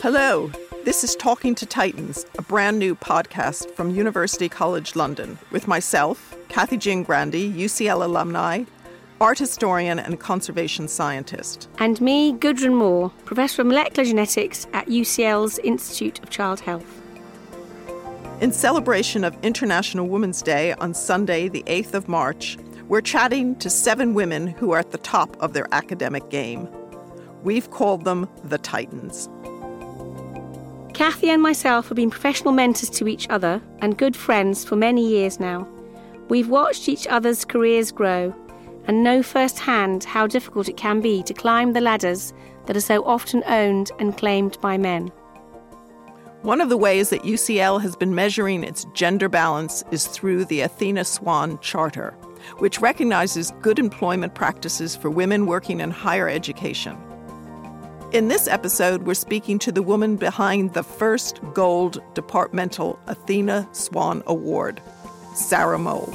Hello, this is Talking to Titans, a brand new podcast from University College London, with myself, Kathy Jean Grandy, UCL alumni, art historian and conservation scientist. And me, Gudrun Moore, Professor of Molecular Genetics at UCL's Institute of Child Health. In celebration of International Women's Day on Sunday, the 8th of March, we're chatting to seven women who are at the top of their academic game. We've called them the Titans. Kathy and myself have been professional mentors to each other and good friends for many years now. We've watched each other's careers grow and know firsthand how difficult it can be to climb the ladders that are so often owned and claimed by men. One of the ways that UCL has been measuring its gender balance is through the Athena Swan Charter, which recognizes good employment practices for women working in higher education. In this episode, we're speaking to the woman behind the first gold departmental Athena Swan Award, Sarah Mole.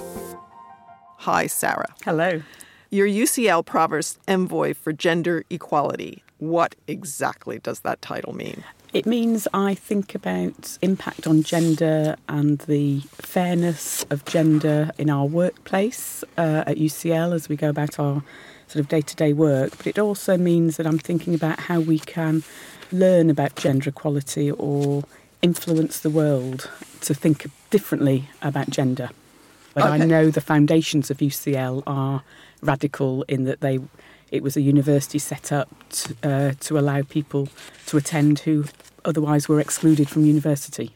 Hi, Sarah. Hello. You're UCL Provost Envoy for Gender Equality. What exactly does that title mean? It means I think about impact on gender and the fairness of gender in our workplace uh, at UCL as we go about our sort of day to day work, but it also means that I'm thinking about how we can learn about gender equality or influence the world to think differently about gender. But okay. I know the foundations of UCL are radical in that they it was a university set up to, uh, to allow people to attend who otherwise were excluded from university.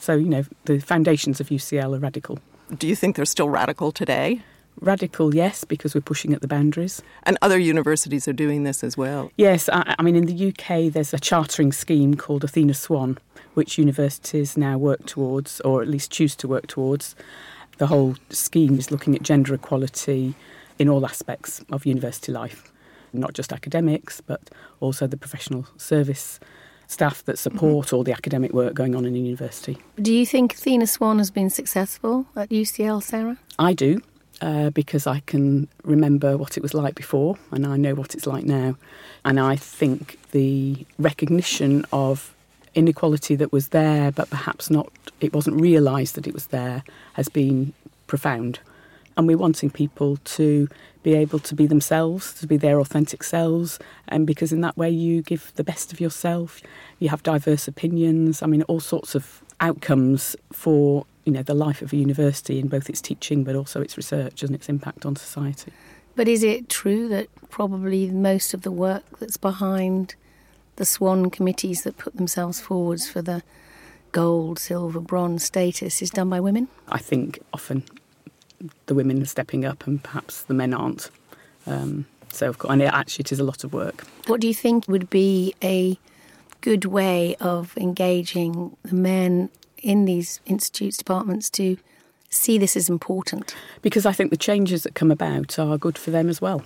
So, you know, the foundations of UCL are radical. Do you think they're still radical today? Radical, yes, because we're pushing at the boundaries. And other universities are doing this as well. Yes, I, I, mean, in the UK, there's a chartering scheme called Athena Swan, which universities now work towards, or at least choose to work towards. The whole scheme is looking at gender equality in all aspects of university life, not just academics, but also the professional service staff that support mm-hmm. all the academic work going on in a university. Do you think Athena Swan has been successful at UCL, Sarah? I do uh, because I can remember what it was like before and I know what it's like now. And I think the recognition of inequality that was there, but perhaps not, it wasn't realised that it was there, has been profound. And we're wanting people to be able to be themselves, to be their authentic selves, and because in that way you give the best of yourself. You have diverse opinions. I mean, all sorts of outcomes for you know the life of a university in both its teaching but also its research and its impact on society. But is it true that probably most of the work that's behind the Swan committees that put themselves forwards for the gold, silver, bronze status is done by women? I think often the women are stepping up and perhaps the men aren't. Um, so, of course, and it, actually, it is a lot of work. What do you think would be a good way of engaging the men in these institutes, departments to see this as important? Because I think the changes that come about are good for them as well.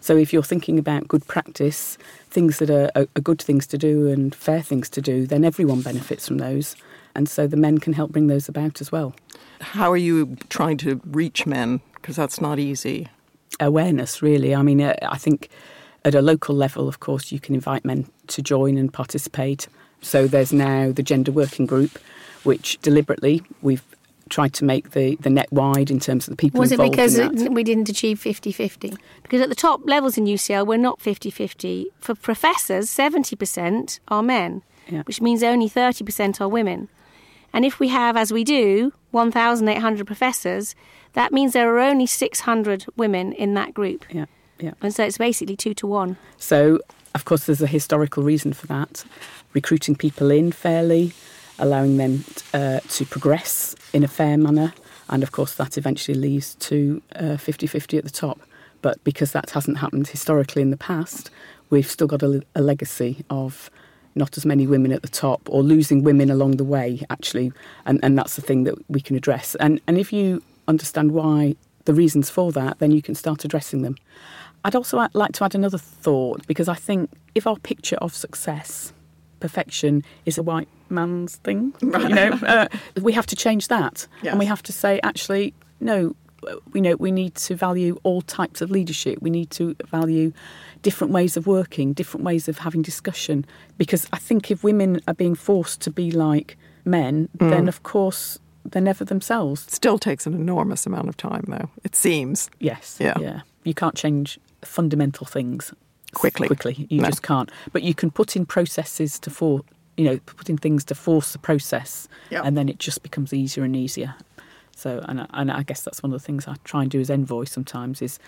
So if you're thinking about good practice, things that are, are, good things to do and fair things to do, then everyone benefits from those. And so the men can help bring those about as well. How are you trying to reach men? Because that's not easy. Awareness, really. I mean, uh, I think at a local level, of course, you can invite men to join and participate. So there's now the Gender Working Group, which deliberately we've tried to make the, the net wide in terms of the people Was it because it, we didn't achieve 50 50? Because at the top levels in UCL, we're not 50 50. For professors, 70% are men, yeah. which means only 30% are women. And if we have, as we do, 1,800 professors, that means there are only 600 women in that group. Yeah, yeah. And so it's basically two to one. So, of course, there's a historical reason for that. Recruiting people in fairly, allowing them uh, to progress in a fair manner, and of course, that eventually leads to 50 uh, 50 at the top. But because that hasn't happened historically in the past, we've still got a, a legacy of not as many women at the top or losing women along the way actually. And, and that's the thing that we can address. And and if you understand why the reasons for that then you can start addressing them. I'd also like to add another thought because i think if our picture of success perfection is a white man's thing right. you know uh, we have to change that yeah. and we have to say actually no we know we need to value all types of leadership. We need to value different ways of working, different ways of having discussion. Because I think if women are being forced to be like men, mm. then of course they're never themselves. Still takes an enormous amount of time, though. It seems. Yes. Yeah. Yeah. You can't change fundamental things quickly. Quickly, you no. just can't. But you can put in processes to for you know putting things to force the process, yep. and then it just becomes easier and easier. So, and, and I guess that's one of the things I try and do as envoy sometimes is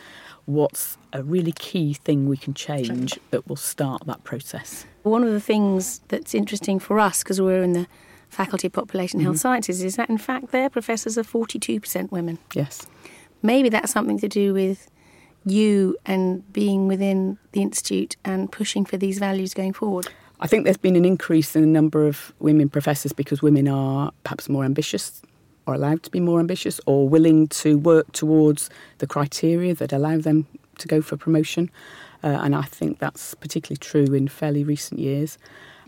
what's a really key thing we can change that will start that process. One of the things that's interesting for us, because we're in the Faculty of Population Health mm-hmm. Sciences, is that in fact their professors are 42% women. Yes. Maybe that's something to do with you and being within the Institute and pushing for these values going forward. I think there's been an increase in the number of women professors because women are perhaps more ambitious or allowed to be more ambitious or willing to work towards the criteria that allow them to go for promotion. Uh, and I think that's particularly true in fairly recent years.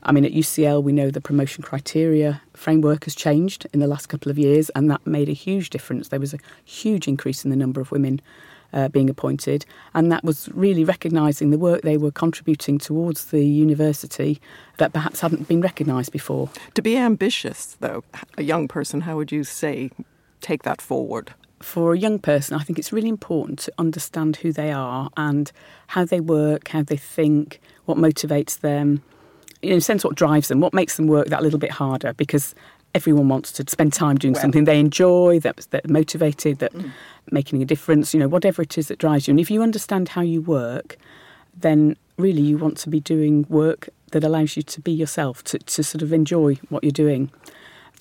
I mean, at UCL, we know the promotion criteria framework has changed in the last couple of years, and that made a huge difference. There was a huge increase in the number of women uh, being appointed, and that was really recognising the work they were contributing towards the university that perhaps hadn't been recognised before. To be ambitious, though, a young person, how would you say take that forward? For a young person, I think it's really important to understand who they are and how they work, how they think, what motivates them, in a sense, what drives them, what makes them work that little bit harder. Because everyone wants to spend time doing well, something they enjoy, that they're motivated, that mm. making a difference, you know, whatever it is that drives you. And if you understand how you work, then really you want to be doing work that allows you to be yourself, to, to sort of enjoy what you're doing.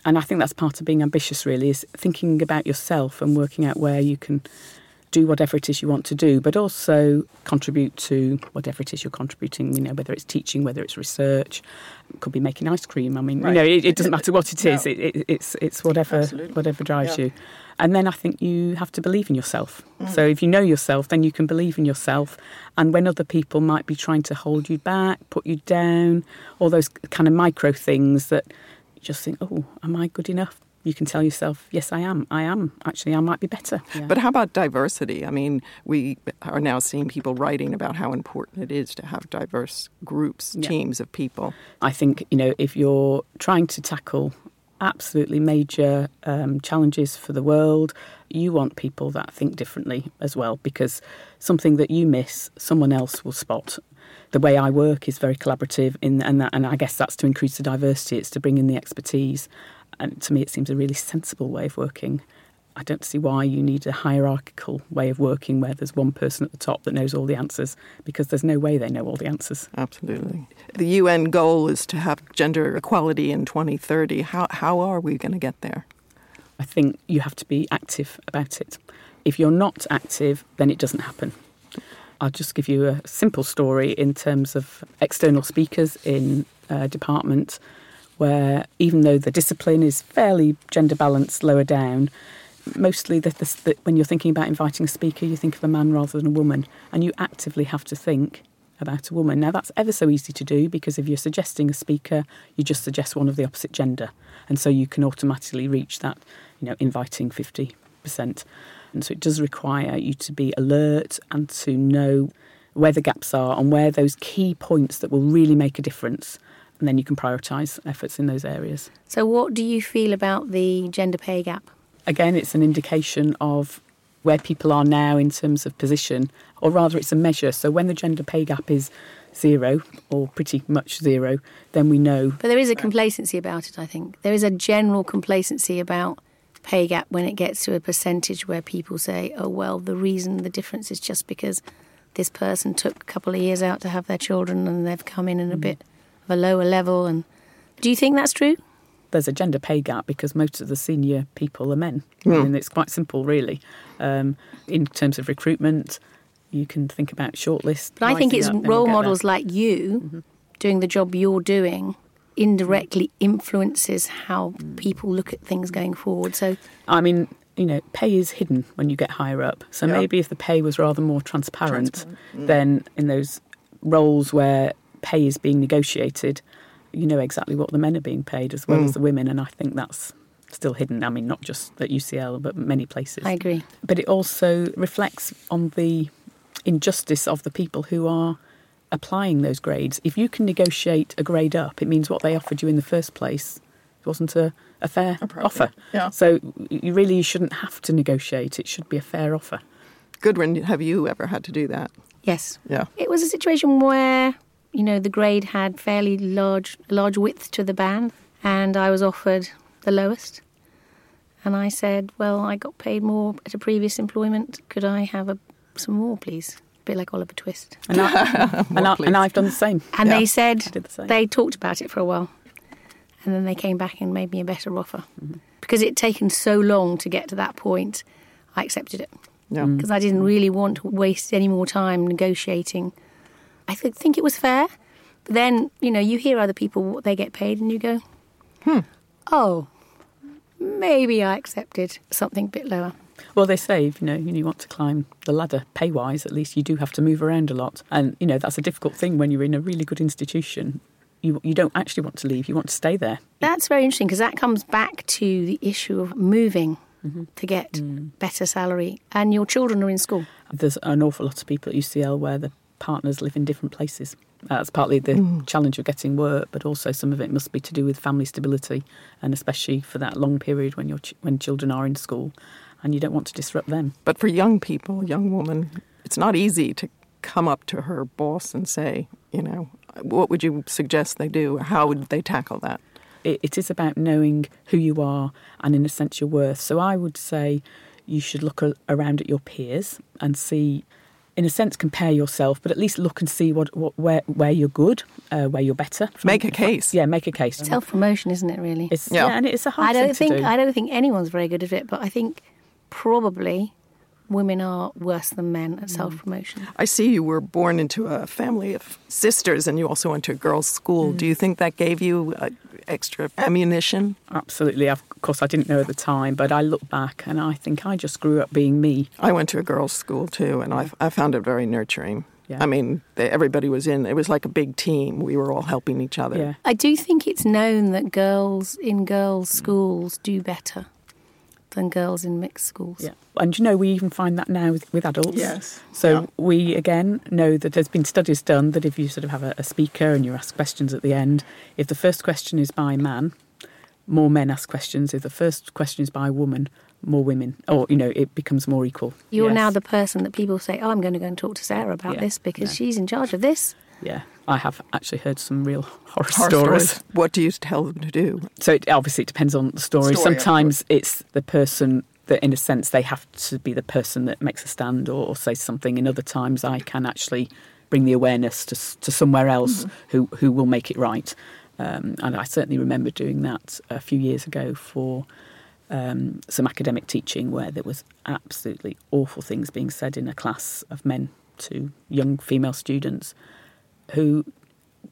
And I think that's part of being ambitious, really, is thinking about yourself and working out where you can do whatever it is you want to do, but also contribute to whatever it is you're contributing. You know, whether it's teaching, whether it's research, it could be making ice cream. I mean, right. you know, it, it, doesn't matter what it is. No. It, it, it's it's whatever Absolutely. whatever drives yeah. you. And then I think you have to believe in yourself. Mm. So if you know yourself, then you can believe in yourself. And when other people might be trying to hold you back, put you down, all those kind of micro things that you just think, oh, am I good enough? You can tell yourself, yes, I am. I am. Actually, I might be better. Yeah. But how about diversity? I mean, we are now seeing people writing about how important it is to have diverse groups, yeah. teams of people. I think, you know, if you're trying to tackle absolutely major um, challenges for the world, you want people that think differently as well, because something that you miss, someone else will spot the way I work is very collaborative, in, and, that, and I guess that's to increase the diversity. It's to bring in the expertise and to me, it seems a really sensible way of working. I don't see why you need a hierarchical way of working where there's one person at the top that knows all the answers because there's no way they know all the answers. Absolutely. The UN goal is to have gender equality in 2030. How, how are we going to get there? I think you have to be active about it. If you're not active, then it doesn't happen. I'll just give you a simple story in terms of external speakers in a department where even though the discipline is fairly gender balanced lower down, mostly when you're thinking about inviting a speaker, you think of a man rather than a woman, and you actively have to think about a woman. Now, that's ever so easy to do because if you're suggesting a speaker, you just suggest one of the opposite gender, and so you can automatically reach that, you know, inviting 50%. And so it does require you to be alert and to know where the gaps are and where those key points that will really make a difference and then you can prioritise efforts in those areas. So, what do you feel about the gender pay gap? Again, it's an indication of where people are now in terms of position, or rather, it's a measure. So, when the gender pay gap is zero or pretty much zero, then we know. But there is a complacency about it, I think. There is a general complacency about pay gap when it gets to a percentage where people say, oh, well, the reason the difference is just because this person took a couple of years out to have their children and they've come in in a mm. bit a lower level. And do you think that's true? There's a gender pay gap because most of the senior people are men, mm. and it's quite simple, really. Um, in terms of recruitment, you can think about shortlist. But I think it's role models like you mm-hmm. doing the job you're doing indirectly influences how mm. people look at things going forward. So, I mean, you know, pay is hidden when you get higher up. So yep. maybe if the pay was rather more transparent, transparent. Mm. then in those roles where pay is being negotiated, you know exactly what the men are being paid as well mm. as the women, and I think that's still hidden. I mean, not just at UCL, but many places. I agree. But it also reflects on the injustice of the people who are applying those grades. If you can negotiate a grade up, it means what they offered you in the first place wasn't a, a fair offer. Yeah. So you really shouldn't have to negotiate. It should be a fair offer. Gudrun, have you ever had to do that? Yes. Yeah. It was a situation where, you know, the grade had fairly large large width to the band and I was offered the lowest. And I said, Well, I got paid more at a previous employment. Could I have a, some more, please? A bit like Oliver Twist. And, I, and, I, and I've done the same. And Yeah. they said the same. they talked about it for a while, and then they came back and made me a better offer mm-hmm. because it had taken so long to get to that point. I accepted it Yeah. Mm. because I didn't really want to waste any more time negotiating. I th- think it was fair, but then you know you hear other people what they get paid, and you go, hmm. "Oh, maybe I accepted something a bit lower." Well, they say if you know you want to climb the ladder pay wise, at least you do have to move around a lot, and you know that's a difficult thing when you're in a really good institution. You you don't actually want to leave; you want to stay there. That's very interesting because that comes back to the issue of moving to get better salary, and your children are in school. There's an awful lot of people at UCL where the partners live in different places. That's partly the mm. challenge of getting work, but also some of it must be to do with family stability, and especially for that long period when your ch- when children are in school, and you don't want to disrupt them. But for young people, young woman, it's not easy to come up to her boss and say, you know, what would you suggest they do? How would they tackle that? it, it is about knowing who you are and, in a sense, your worth. So I would say you should look a- around at your peers and see, in a sense, compare yourself, but at least look and see what, what where where you're good, uh, where you're better. Make a case. Yeah, make a case. Self promotion, isn't it? Really. It's, Yeah. yeah. and it's a hard I don't thing think to do. I don't think anyone's very good at it, but I think probably women are worse than men Mm. at self promotion. I see you were born into a family of sisters and you also went to a girls' school. Do you think that gave you uh, extra ammunition? Absolutely. Of course, I didn't know at the time, but I look back and I think I just grew up being me. I went to a girls' school too, and I, I found it very nurturing. Yeah. I mean, they, everybody was in. It was like a big team. We were all helping each other. Yeah. I do think it's known that girls in girls' schools do better than girls in mixed schools. Yeah. And you know, we even find that now with, with adults. Yes. So Yeah. we again know that there's been studies done that if you sort of have a, a speaker and you ask questions at the end, if the first question is by man, more men ask questions. If the first question is by a woman, more women. Or, you know, it becomes more equal. You're Yes. now the person that people say, "Oh, I'm going to go and talk to Sarah about Yeah. this because Yeah. she's in charge of this." Yeah. I have actually heard some real horror, Horror stories. stories. What do you tell them to do? So it, obviously it depends on the story. Story, Sometimes it's the person that, in a sense, they have to be the person that makes a stand or, or say something. In other times, I can actually bring the awareness to to somewhere else who who will make it right. Um, and I certainly remember doing that a few years ago for um, some academic teaching where there was absolutely awful things being said in a class of men to young female students who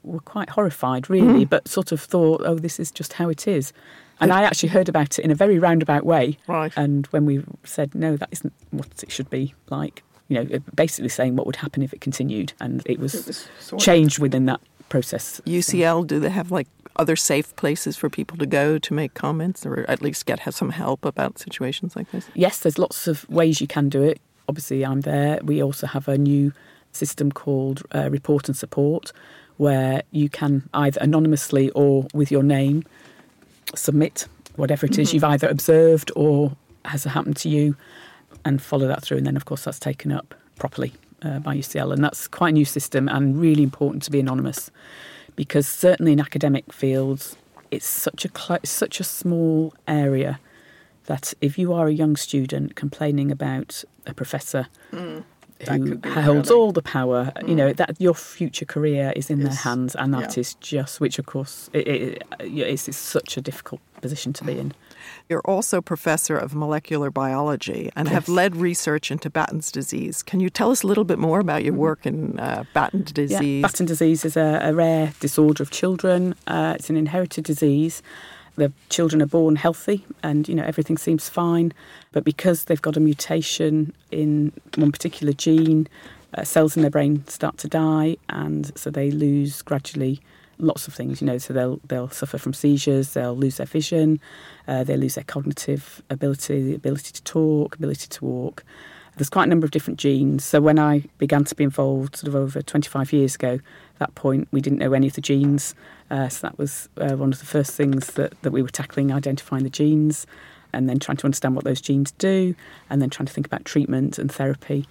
were quite horrified, really, mm-hmm. but sort of thought, oh, this is just how it is. And I actually heard about it in a very roundabout way. Right. And when we said, no, that isn't what it should be like, you know, uh, basically saying what would happen if it continued. And it was, It was changed within that process. UCL, do they have like other safe places for people to go to make comments or at least get have some help about situations like this? Yes, there's lots of ways you can do it. Obviously, I'm there. We also have a new system called uh, Report and Support, where you can either anonymously or with your name submit whatever it is you've either observed or has happened to you and follow that through. And then, of course, that's taken up properly uh, by UCL. And that's quite a new system and really important to be anonymous because certainly in academic fields, it's such a it's such a small area that if you are a young student complaining about a professor That who holds all the power, you know that your future career is in their hands, and that is yeah. just which, of course, it, it, it's, it's such a difficult position to be in. You're also professor of molecular biology and have led research into Batten's disease. Can you tell us a little bit more about your work in uh, Batten disease? Yeah, Batten disease is a, a rare disorder of children. Uh, it's an inherited disease. The children are born healthy, and you know everything seems fine, but because they've got a mutation in one particular gene, uh, cells in their brain start to die, and so they lose gradually lots of things, you know. So they'll they'll suffer from seizures, they'll lose their vision, uh, they lose their cognitive ability, the ability to talk, ability to walk. There's quite a number of different genes. So when I began to be involved, sort of over 25 years ago, at that point we didn't know any of the genes. Uh, so that was uh, one of the first things that, that we were tackling, identifying the genes, and then trying to understand what those genes do, and then trying to think about treatment and therapy.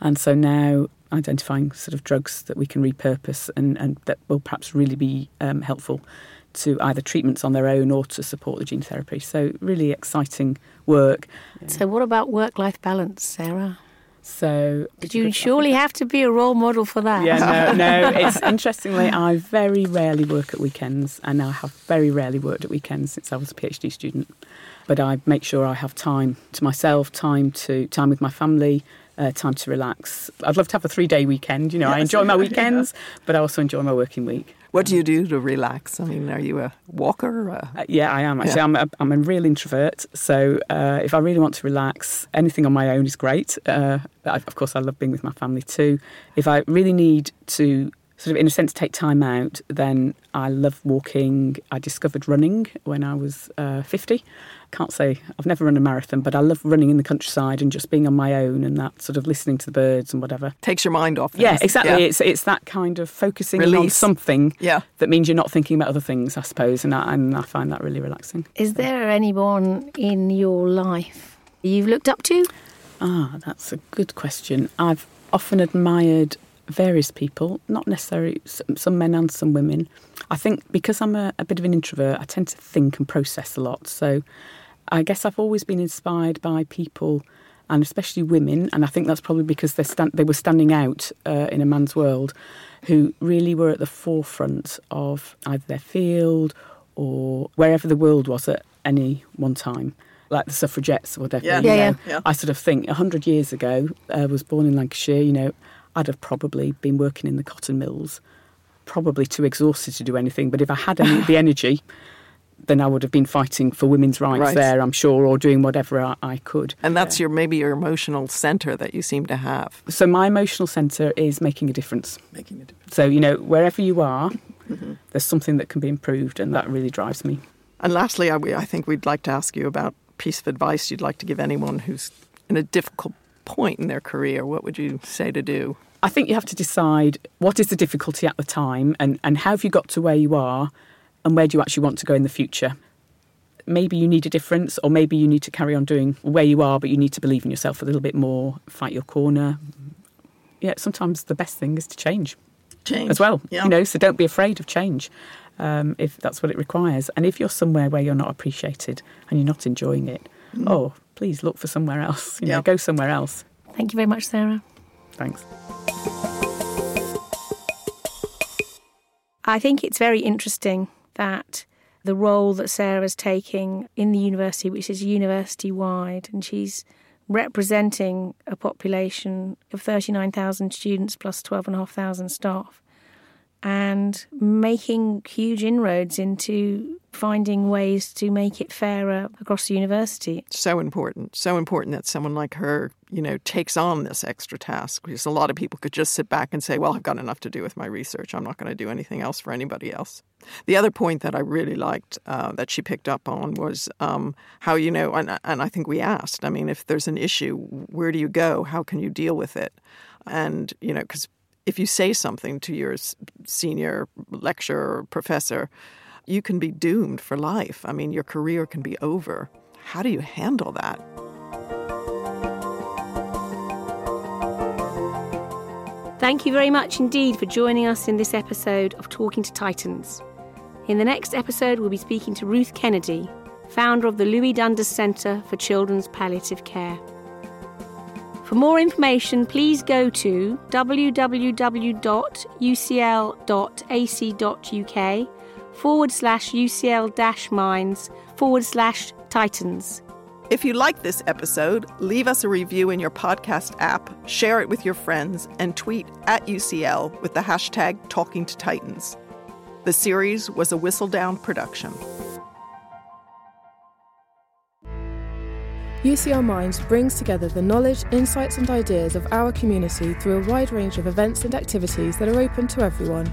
And so now identifying sort of drugs that we can repurpose and, and that will perhaps really be um, helpful to either treatments on their own or to support the gene therapy. So, really exciting work. So, what about work life balance, Sarah? So, did you surely have to be a role model for that? Yeah, no, no. It's interestingly, I very rarely work at weekends, and I have very rarely worked at weekends since I was a PhD student. But I make sure I have time to myself, time to time with my family, uh, time to relax. I'd love to have a three day weekend. You know, yes. I enjoy my weekends, yeah. but I also enjoy my working week. What do you do to relax? I mean, are you a walker? A... Uh, yeah, I am. Actually, yeah. I'm, a, I'm a real introvert. So uh, if I really want to relax, anything on my own is great. Uh, of course, I love being with my family too. If I really need to sort of in a sense take time out then i love walking i discovered running when i was uh, 50 can't say I've never run a marathon, but I love running in the countryside and just being on my own and that sort of listening to the birds and whatever. Takes your mind off. Yeah, exactly. Yeah. It's it's that kind of focusing Release. on something yeah. that means you're not thinking about other things, I suppose, and I, and I find that really relaxing. Is there anyone in your life you've looked up to? Ah, that's a good question. I've often admired various people, not necessarily some men and some women. I think because I'm a, a, bit of an introvert, I tend to think and process a lot. So I guess I've always been inspired by people, and especially women, and I think that's probably because they stand, they were standing out uh, in a man's world, who really were at the forefront of either their field or wherever the world was at any one time. Like the suffragettes or whatever. Yeah, yeah, yeah, yeah, I sort of think a hundred years ago, I uh, was born in Lancashire. You know, I'd have probably been working in the cotton mills, probably too exhausted to do anything. But if I had any, the energy, then I would have been fighting for women's rights right. there, I'm sure, or doing whatever I, I could. And that's yeah. your maybe your emotional centre that you seem to have. So my emotional centre is making a difference. Making a difference. So you know, wherever you are, mm-hmm. there's something that can be improved, and that really drives me. And lastly, I, I think we'd like to ask you about piece of advice you'd like to give anyone who's in a difficult point in their career. What would you say to do? I think you have to decide what is the difficulty at the time, and, and how have you got to where you are and where do you actually want to go in the future. Maybe you need a difference, or maybe you need to carry on doing where you are, but you need to believe in yourself a little bit more, fight your corner. Yeah, sometimes the best thing is to change, change as well. Yeah. You know, so don't be afraid of change um, if that's what it requires. And if you're somewhere where you're not appreciated and you're not enjoying it, mm. oh, please look for somewhere else. You know, yeah. go somewhere else. Thank you very much, Sarah. Thanks. I think it's very interesting that the role that Sarah's taking in the university, which is university wide, and she's representing a population of 39,000 students plus 12,500 staff and making huge inroads into finding ways to make it fairer across the university. So important. So important that someone like her, you know, takes on this extra task because a lot of people could just sit back and say, well, I've got enough to do with my research. I'm not going to do anything else for anybody else. The other point that I really liked uh, that she picked up on was um, how, you know, and, and I think we asked, I mean, if there's an issue, where do you go? How can you deal with it? And, you know, because if you say something to your senior lecturer or professor, you can be doomed for life. I mean, your career can be over. How do you handle that? Thank you very much indeed for joining us in this episode of Talking to Titans. In the next episode, we'll be speaking to Ruth Kennedy, founder of the Louis Dundas Centre for Children's Palliative Care. For more information, please go to www.ucl.ac.uk forward slash UCL minds forward slash titans. If you like this episode, leave us a review in your podcast app, share it with your friends, and tweet at UCL with the hashtag Talking to Titans. The series was a Whistledown production. UCL Minds brings together the knowledge, insights, and ideas of our community through a wide range of events and activities that are open to everyone.